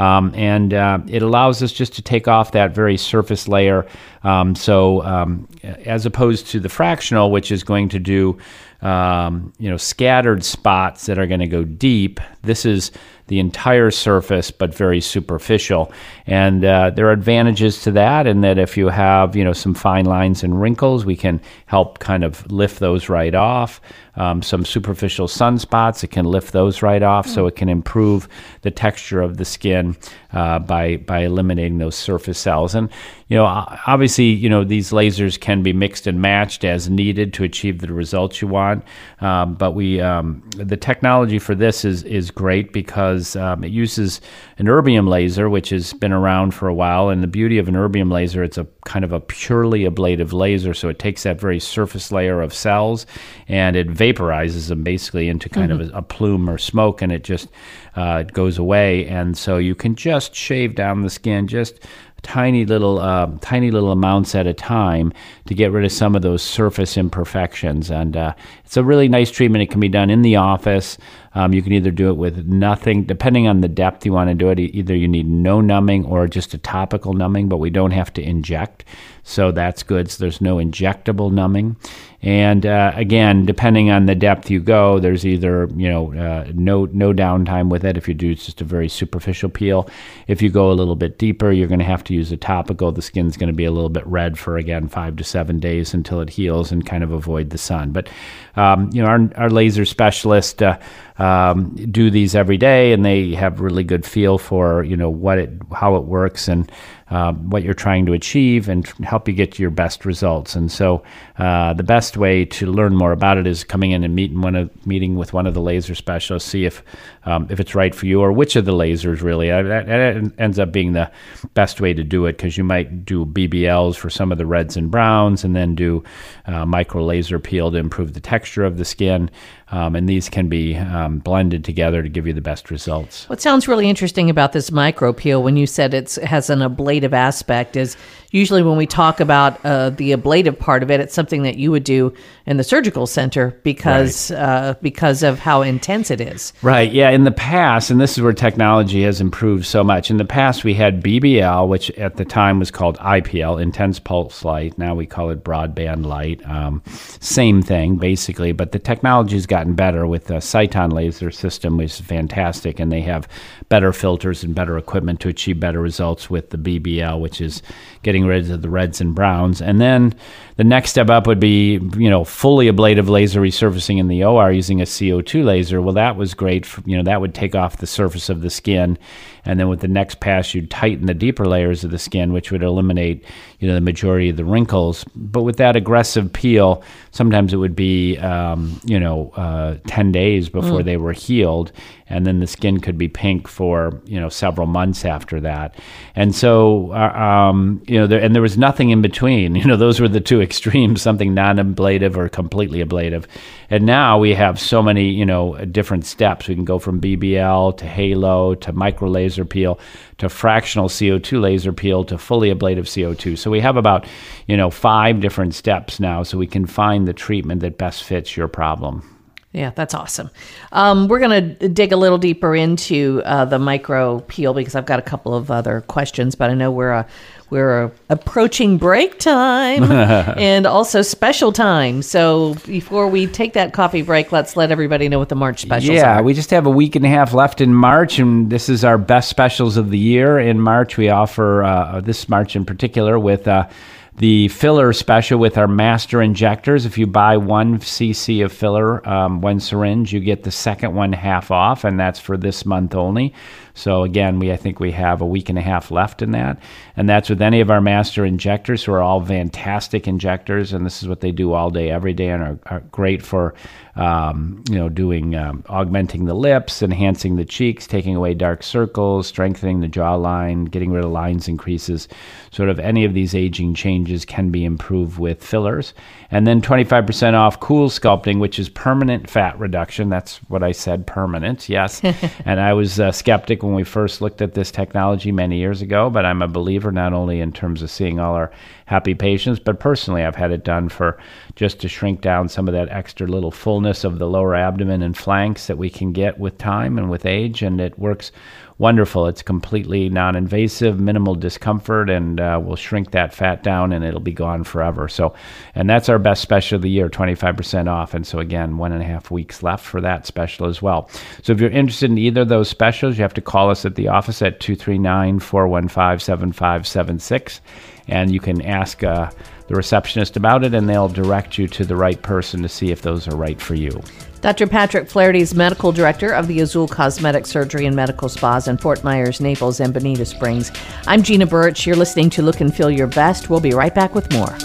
um, and uh, it allows us just to take off that very surface layer. Um, so um, as opposed to the fractional, which is going to do um, you know scattered spots that are going to go deep, this is the entire surface, but very superficial. And uh, there are advantages to that, in that if you have you know some fine lines and wrinkles, we can help kind of lift those right off um, some superficial sunspots. It can lift those right off, mm. so it can improve the texture of the skin uh, by by eliminating those surface cells. And you know, obviously, you know these lasers can be mixed and matched as needed to achieve the results you want. Um, but we um, the technology for this is is great because um, it uses an erbium laser, which has been around for a while. And the beauty of an erbium laser, it's a kind of a purely ablative laser, so it takes that very surface layer of cells and it vaporizes them basically into kind mm-hmm. of a, a, plume or smoke, and it just uh, it goes away. And so you can just shave down the skin just tiny little uh, tiny little amounts at a time to get rid of some of those surface imperfections and uh, it's a really nice treatment it can be done in the office um, you can either do it with nothing depending on the depth you want to do it either you need no numbing or just a topical numbing but we don't have to inject so that's good. So there's no injectable numbing. And uh, again, depending on the depth you go, there's either you know uh, no no downtime with it if you do just a very superficial peel. If you go a little bit deeper, you're going to have to use a topical. The skin's going to be a little bit red for again five to seven days until it heals and kind of avoid the sun. But um, you know our our laser specialist. Uh, um, do these every day, and they have really good feel for you know what it how it works and uh, what you're trying to achieve and help you get your best results. And so, uh, the best way to learn more about it is coming in and meeting one of meeting with one of the laser specialists, see if um, if it's right for you or which of the lasers really. Uh, that, that ends up being the best way to do it because you might do BBLs for some of the reds and browns, and then do uh, micro laser peel to improve the texture of the skin. Um, and these can be um, blended together to give you the best results. What sounds really interesting about this micro peel when you said it has an ablative aspect is usually when we talk about uh, the ablative part of it, it's something that you would do in the surgical center because right. uh, because of how intense it is. Right. Yeah. In the past, and this is where technology has improved so much. In the past, we had BBL, which at the time was called IPL, intense pulse light. Now we call it broadband light. Um, same thing, basically, but the technology's gotten better with the Sciton laser system, which is fantastic, and they have better filters and better equipment to achieve better results with the BBL, which is getting rid of the reds and browns. And then the next step up would be, you know, fully ablative laser resurfacing in the OR using a CO2 laser. Well, that was great. For, you know, that would take off the surface of the skin, and then with the next pass, you'd tighten the deeper layers of the skin, which would eliminate, you know, the majority of the wrinkles. But with that aggressive peel, sometimes it would be, um, you know, uh, ten days before they were healed, and then the skin could be pink for you know several months after that. And so, uh, um, you know, there, and there was nothing in between. You know, those were the two extremes: something non-ablative or completely ablative. And now we have so many, you know, different steps. We can go from BBL to halo to micro laser peel to fractional CO2 laser peel to fully ablative CO2. So we have about, you know, five different steps now, so we can find the treatment that best fits your problem. Yeah, that's awesome. Um, we're going to dig a little deeper into uh, the micro peel because I've got a couple of other questions, but I know we're uh, we're approaching break time and also special time. So before we take that coffee break, let's let everybody know what the March specials yeah, are. we just have a week and a half left in March, and this is our best specials of the year. In March, we offer uh, this March in particular with. Uh, the filler special with our master injectors. If you buy one cc of filler, um, one syringe, you get the second one half off, and that's for this month only. So again, we I think we have a week and a half left in that, and that's with any of our master injectors who are all fantastic injectors, and this is what they do all day, every day, and are, are great for um, you know doing um, augmenting the lips, enhancing the cheeks, taking away dark circles, strengthening the jawline, getting rid of lines and creases. Sort of any of these aging changes can be improved with fillers, and then 25% off Cool Sculpting, which is permanent fat reduction. That's what I said, permanent. Yes, and I was uh, skeptic when we first looked at this technology many years ago, but I'm a believer not only in terms of seeing all our happy patients, but personally, I've had it done for just to shrink down some of that extra little fullness of the lower abdomen and flanks that we can get with time and with age, and it works wonderful. It's completely non invasive, minimal discomfort, and uh, will shrink that fat down and it'll be gone forever. So, and that's our best special of the year, 25% off. And so, again, one and a half weeks left for that special as well. So, if you're interested in either of those specials, you have to call us at the office at 239 415 7576, and you can ask uh, the receptionist about it, and they'll direct you to the right person to see if those are right for you. Dr. Patrick Flaherty is medical director of the Azul Cosmetic Surgery and Medical Spas in Fort Myers, Naples, and Bonita Springs. I'm Gina Birch. You're listening to Look and Feel Your Best. We'll be right back with more.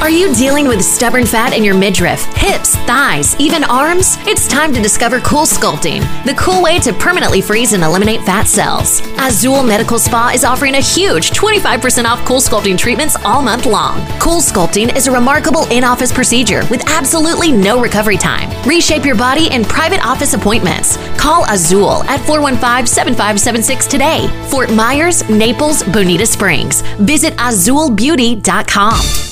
Are you dealing with stubborn fat in your midriff, hips, thighs, even arms? It's time to discover Cool Sculpting, the cool way to permanently freeze and eliminate fat cells. Azul Medical Spa is offering a huge 25% off Cool Sculpting treatments all month long. Cool Sculpting is a remarkable in office procedure with absolutely no recovery time. Reshape your body in private office appointments. Call Azul at 415 7576 today. Fort Myers, Naples, Bonita Springs. Visit azulbeauty.com.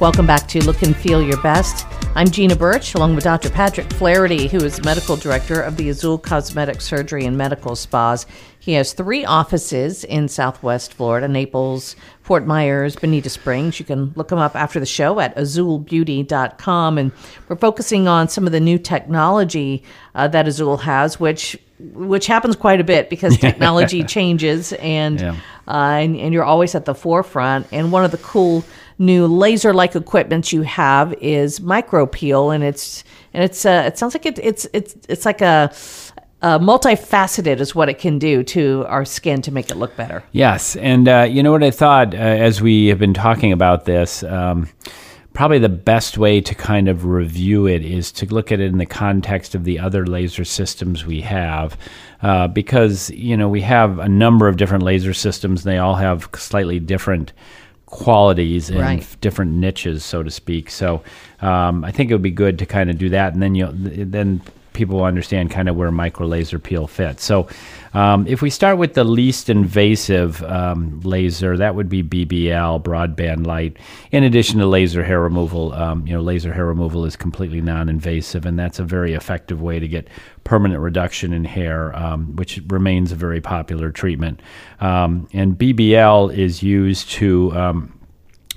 Welcome back to Look and Feel Your Best. I'm Gina Birch, along with Dr. Patrick Flaherty, who is medical director of the Azul Cosmetic Surgery and Medical Spas. He has three offices in Southwest Florida Naples, Fort Myers, Bonita Springs. You can look them up after the show at azulbeauty.com. And we're focusing on some of the new technology uh, that Azul has, which which happens quite a bit because technology changes and, Yeah. uh, and and you're always at the forefront. And one of the cool new laser-like equipment you have is micro peel, and it's and it's uh, it sounds like it, it's it's it's like a, a multifaceted is what it can do to our skin to make it look better. Yes, and uh, you know what I thought uh, as we have been talking about this. Um, probably the best way to kind of review it is to look at it in the context of the other laser systems we have, uh, because you know we have a number of different laser systems. And they all have slightly different qualities and Right. different niches, so to speak. So um, I think it would be good to kind of do that, and then you then people understand kind of where micro laser peel fits. So, um, if we start with the least invasive um, laser, that would be BBL, broadband light. In addition to laser hair removal, um, you know, laser hair removal is completely non-invasive, and that's a very effective way to get permanent reduction in hair, um, which remains a very popular treatment. Um, and BBL is used to um,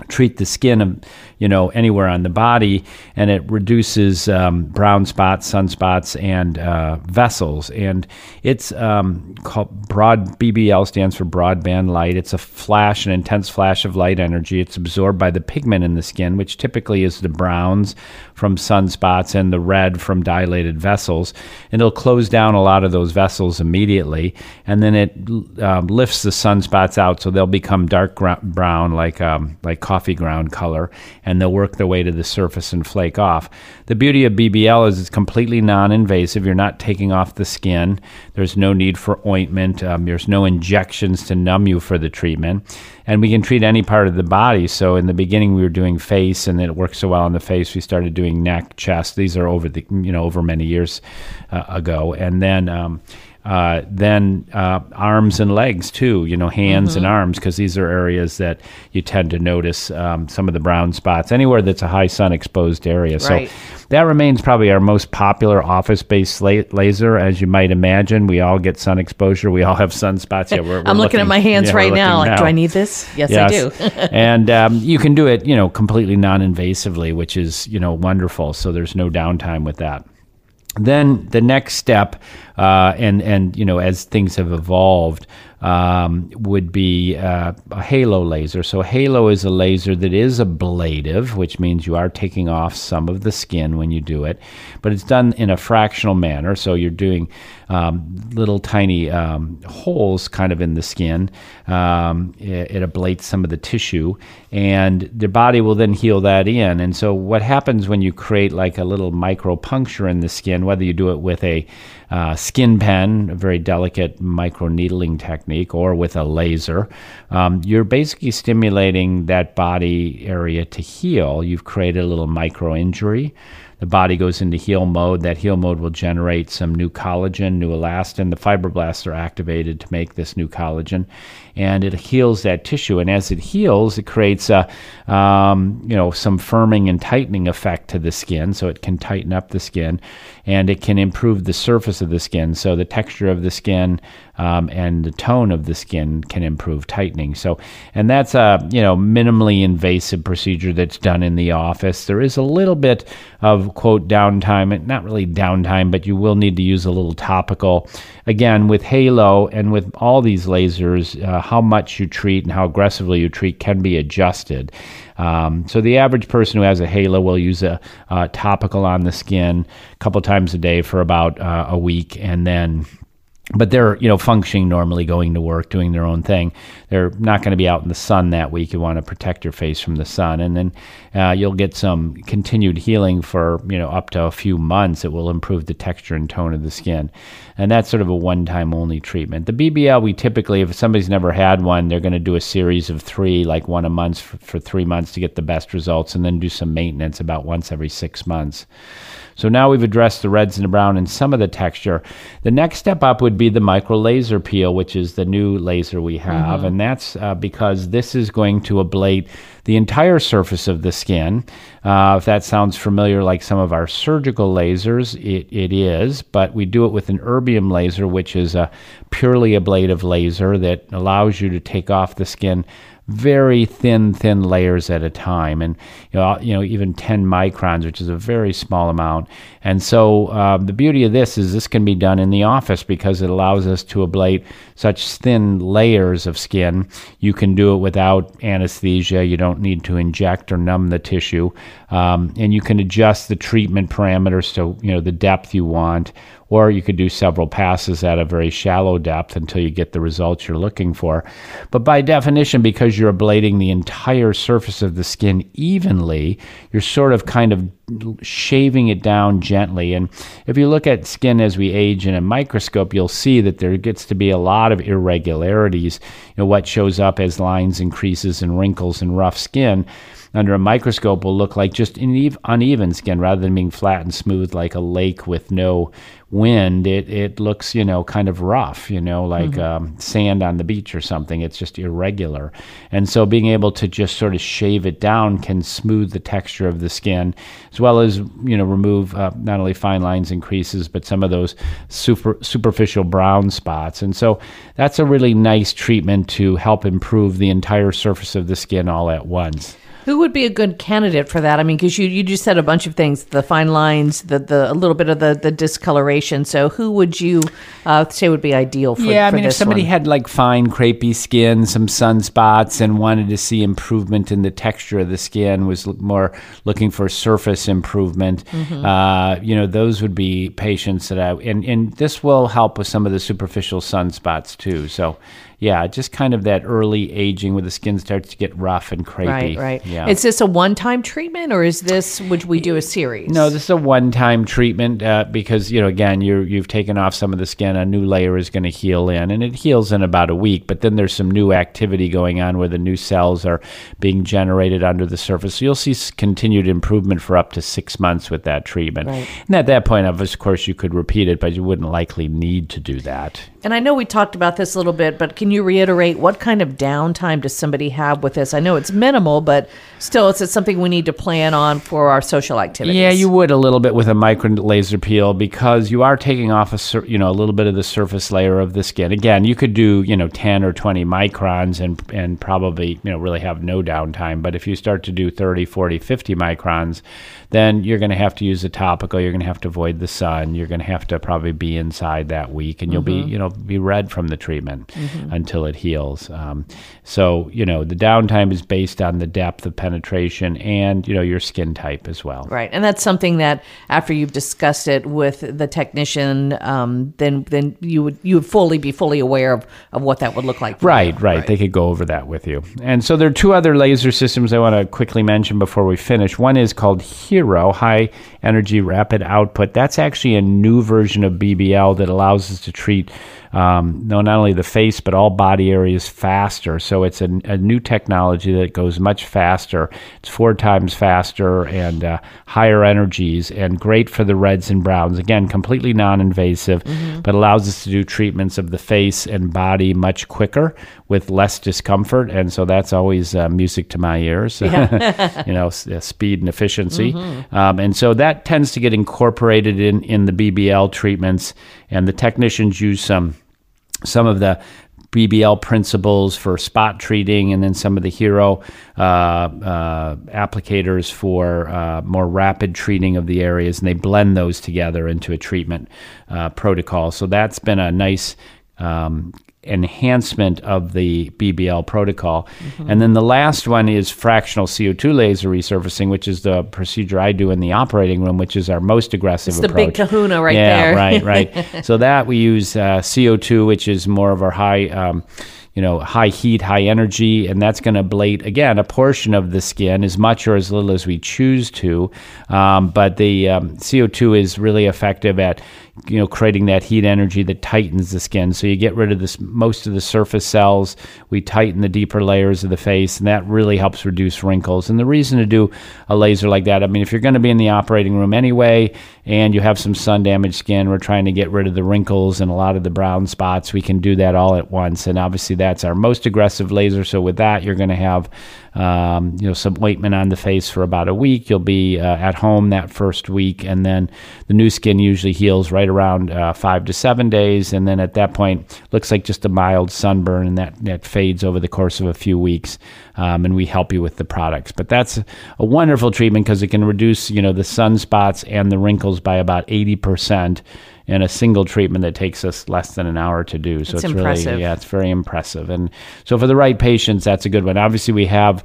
treat the skin you know anywhere on the body and it reduces um, brown spots sunspots and uh, vessels. And it's um, called broad bbl stands for broadband light. It's a flash an intense flash of light energy. It's absorbed by the pigment in the skin which typically is the browns from sunspots and the red from dilated vessels. And it'll close down a lot of those vessels immediately and then it um, lifts the sunspots out so they'll become dark brown like um, like coffee ground color, and they'll work their way to the surface and flake off. The beauty of BBL is it's completely non invasive. You're not taking off the skin, there's no need for ointment, um, there's no injections to numb you for the treatment. And we can treat any part of the body. So in the beginning, we were doing face, and it worked so well on the face. We started doing neck, chest. These are over the you know over many years uh, ago, and then um, uh, then uh, arms and legs too, you know, hands mm-hmm. and arms, because these are areas that you tend to notice um, some of the brown spots anywhere that's a high sun exposed area. Right. So that remains probably our most popular office based la- laser, as you might imagine. We all get sun exposure. We all have sunspots. Yeah, we're, we're I'm looking, looking, at my hands yeah, right now. Like, now. do I need this? Yes, yes. I do. and um, you can do it, you know, completely non invasively, which is, you know, wonderful. So there's no downtime with that then the next step, uh, and and you know as things have evolved, um, would be uh, a halo laser. So, halo is a laser that is ablative, which means you are taking off some of the skin when you do it, but it's done in a fractional manner. So, you're doing um, little tiny um, holes kind of in the skin. Um, it, it, ablates some of the tissue, and the body will then heal that in. And so, what happens when you create like a little micro puncture in the skin, whether you do it with a uh, skin pen, a very delicate micro needling technique, or with a laser, um, you're basically stimulating that body area to heal. You've created a little micro injury the body goes into heal mode. That heal mode will generate some new collagen, new elastin. The fibroblasts are activated to make this new collagen, and it heals that tissue. And as it heals, it creates a, um, you know, some firming and tightening effect to the skin, so it can tighten up the skin, and it can improve the surface of the skin. So the texture of the skin um, and the tone of the skin can improve tightening. So, and that's a you know minimally invasive procedure that's done in the office. There is a little bit of quote downtime, not really downtime, but you will need to use a little topical. Again, with Halo and with all these lasers, uh, how much you treat and how aggressively you treat can be adjusted. Um, so the average person who has a halo will use a, a topical on the skin a couple times a day for about uh, a week, and then but they're you know functioning normally going to work doing their own thing. They're not going to be out in the sun that week. You want to protect your face from the sun. And then uh, you'll get some continued healing for you know up to a few months it will improve the texture and tone of the skin. And that's sort of a one time only treatment. The bbl we typically if somebody's never had one they're going to do a series of three like one a month for, for three months to get the best results and then do some maintenance about once every six months so now we've addressed the reds and the brown and some of the texture. The next step up would be the micro laser peel, which is the new laser we have. Mm-hmm. And that's uh, because this is going to ablate the entire surface of the skin. Uh, if that sounds familiar, like some of our surgical lasers, it, it is, but we do it with an erbium laser, which is a purely ablative laser that allows you to take off the skin very thin, thin layers at a time, and you know, you know, even 10 microns, which is a very small amount. And so, uh, the beauty of this is this can be done in the office because it allows us to ablate such thin layers of skin. You can do it without anesthesia. You don't need to inject or numb the tissue, um, and you can adjust the treatment parameters to you know the depth you want or you could do several passes at a very shallow depth until you get the results you're looking for. But by definition, because you're ablating the entire surface of the skin evenly, you're sort of kind of shaving it down gently. And if you look at skin as we age in a microscope, you'll see that there gets to be a lot of irregularities. You know, what shows up as lines and creases and wrinkles and rough skin under a microscope will look like just uneven skin rather than being flat and smooth like a lake with no wind, it, it looks, you know, kind of rough, you know, like mm-hmm. um, sand on the beach or something. It's just irregular. And so being able to just sort of shave it down can smooth the texture of the skin, as well as, you know, remove uh, not only fine lines and creases, but some of those super, superficial brown spots. And so that's a really nice treatment to help improve the entire surface of the skin all at once. Who would be a good candidate for that? I mean, because you, you just said a bunch of things, the fine lines, the, the a little bit of the, the discoloration. So who would you uh, say would be ideal for Yeah, I for mean, if somebody one? had like fine crepey skin, some sunspots, and wanted to see improvement in the texture of the skin, was more looking for surface improvement, mm-hmm. uh, you know, those would be patients that I, and, and this will help with some of the superficial sunspots too. So yeah, just kind of that early aging where the skin starts to get rough and crepey. Right, right. Yeah. Is this a one-time treatment, or is this would we do a series? No, this is a one-time treatment uh, because you know again you you've taken off some of the skin, a new layer is going to heal in, and it heals in about a week. But then there's some new activity going on where the new cells are being generated under the surface. So you'll see continued improvement for up to six months with that treatment. Right. And at that point, of course, you could repeat it, but you wouldn't likely need to do that. And I know we talked about this a little bit, but can you reiterate what kind of downtime does somebody have with this? I know it's minimal, but still, it's something we need to plan on for our social activities. Yeah, you would a little bit with a micro laser peel because you are taking off a you know a little bit of the surface layer of the skin. Again, you could do you know ten or twenty microns and and probably you know really have no downtime. But if you start to do 30, 40, 50 microns, then you're going to have to use a topical. You're going to have to avoid the sun. You're going to have to probably be inside that week, and you'll mm-hmm. be you know be red from the treatment mm-hmm. until it heals. Um, so you know the downtime is based on the depth of penetration and you know your skin type as well. Right, and that's something that after you've discussed it with the technician, um, then then you would you would fully be fully aware of, of what that would look like. Right, right, right. They could go over that with you. And so there are two other laser systems I want to quickly mention before we finish. One is called Hero High Energy Rapid Output. That's actually a new version of BBL that allows us to treat um, no, not only the face, but all body areas faster. So it's a, a, new technology that goes much faster. It's four times faster and uh, higher energies and great for the reds and browns. Again, completely non invasive, mm-hmm. but allows us to do treatments of the face and body much quicker with less discomfort. And so that's always uh, music to my ears, yeah. you know, uh, speed and efficiency. Mm-hmm. Um, and so that tends to get incorporated in, in the BBL treatments. And the technicians use some some of the BBL principles for spot treating, and then some of the hero uh, uh, applicators for uh, more rapid treating of the areas, and they blend those together into a treatment uh, protocol. So that's been a nice um, enhancement of the BBL protocol. Mm-hmm. And then the last one is fractional CO2 laser resurfacing, which is the procedure I do in the operating room, which is our most aggressive it's the approach. big kahuna right yeah, there. right, right. so that we use uh, CO2, which is more of our high. Um, you know, high heat, high energy, and that's going to ablate again a portion of the skin as much or as little as we choose to. Um, but the um, CO2 is really effective at you know creating that heat energy that tightens the skin. So you get rid of this most of the surface cells. We tighten the deeper layers of the face and that really helps reduce wrinkles. And the reason to do a laser like that i mean if you're going to be in the operating room anyway and you have some sun damaged skin we're trying to get rid of the wrinkles and a lot of the brown spots we can do that all at once. And obviously that's our most aggressive laser. So with that you're going to have um, you know, some ointment on the face for about a week. You'll be uh, at home that first week, and then the new skin usually heals right around uh, five to seven days, and then at that point, looks like just a mild sunburn, and that that fades over the course of a few weeks. Um, and we help you with the products. But that's a wonderful treatment because it can reduce, you know, the sunspots and the wrinkles by about eighty percent in a single treatment that takes us less than an hour to do. So it's impressive. really yeah, it's very impressive. And so for the right patients, that's a good one. Obviously, we have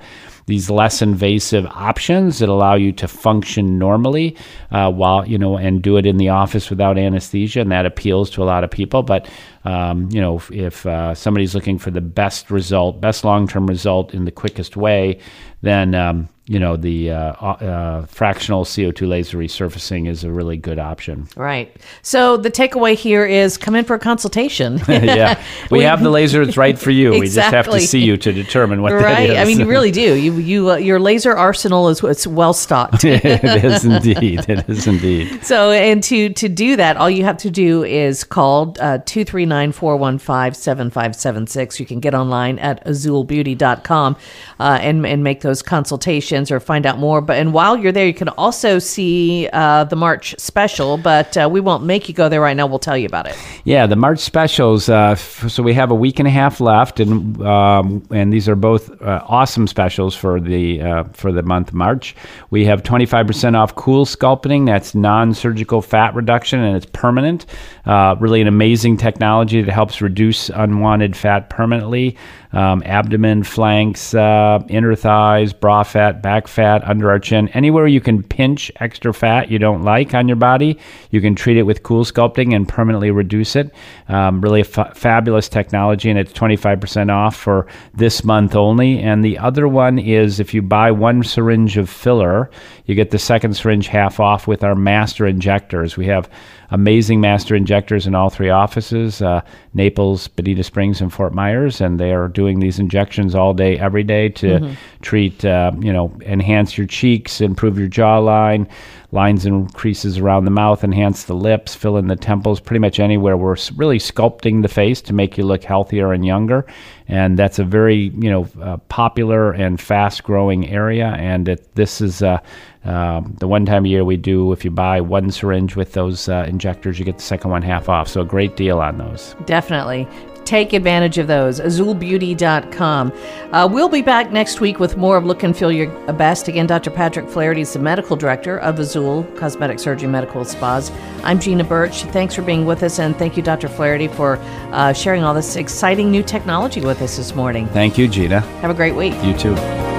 these less invasive options that allow you to function normally uh, while you know and do it in the office without anesthesia and that appeals to a lot of people. But um, you know if, if uh, somebody's looking for the best result best long-term result in the quickest way then um, you know the uh, uh, fractional CO2 laser resurfacing is a really good option. Right. So the takeaway here is come in for a consultation. yeah, we, we, have the laser that's right for you. Exactly. We just have to see you to determine what right. that is. I mean, you really do. You you uh, your laser arsenal is it's well stocked. it is indeed. It is indeed. So, and to to do that, all you have to do is call uh, 239 415 7576. You can get online at azulbeauty.com uh, and, and make those consultations or find out more. But And while you're there, you can also see uh, the March special, but uh, we won't make you go there right now. We'll tell you about it. Yeah, the March specials. Uh, f- so we have a week and a half left, and um, and these are both uh, awesome specials for the uh, for the month March. We have 25% off Cool Sculpting. That's non-surgical fat reduction, and it's permanent. Uh, really, an amazing technology that helps reduce unwanted fat permanently. Um, abdomen, flanks, uh, inner thighs, bra fat, back fat, under our chin, anywhere you can pinch extra fat you don't like on your body, you can treat it with Cool Sculpting and permanently reduce it. Um, really fabulous technology, and it's 25% off for this month only. And the other one is if you buy one syringe of filler, you get the second syringe half off with our master injectors. We have amazing master injectors in all three offices uh, Naples, Bonita Springs, and Fort Myers. And they are doing these injections all day, every day to treat, uh, you know, enhance your cheeks, improve your jawline, lines and creases around the mouth, enhance the lips, fill in the temples, pretty much anywhere. We're really sculpting the face to make you look healthier and younger. And that's a very, you know, uh, popular and fast growing area. And it, this is uh, um, the one time a year we do, if you buy one syringe with those uh, injectors, you get the second one half off. So a great deal on those. Definitely. Take advantage of those. AzulBeauty.com. Uh, we'll be back next week with more of Look and Feel Your Best. Again, Dr. Patrick Flaherty is the medical director of Azul Cosmetic Surgery Medical Spas. I'm Gina Birch. Thanks for being with us, and thank you, Dr. Flaherty, for uh, sharing all this exciting new technology with us this morning. Thank you, Gina. Have a great week. You too.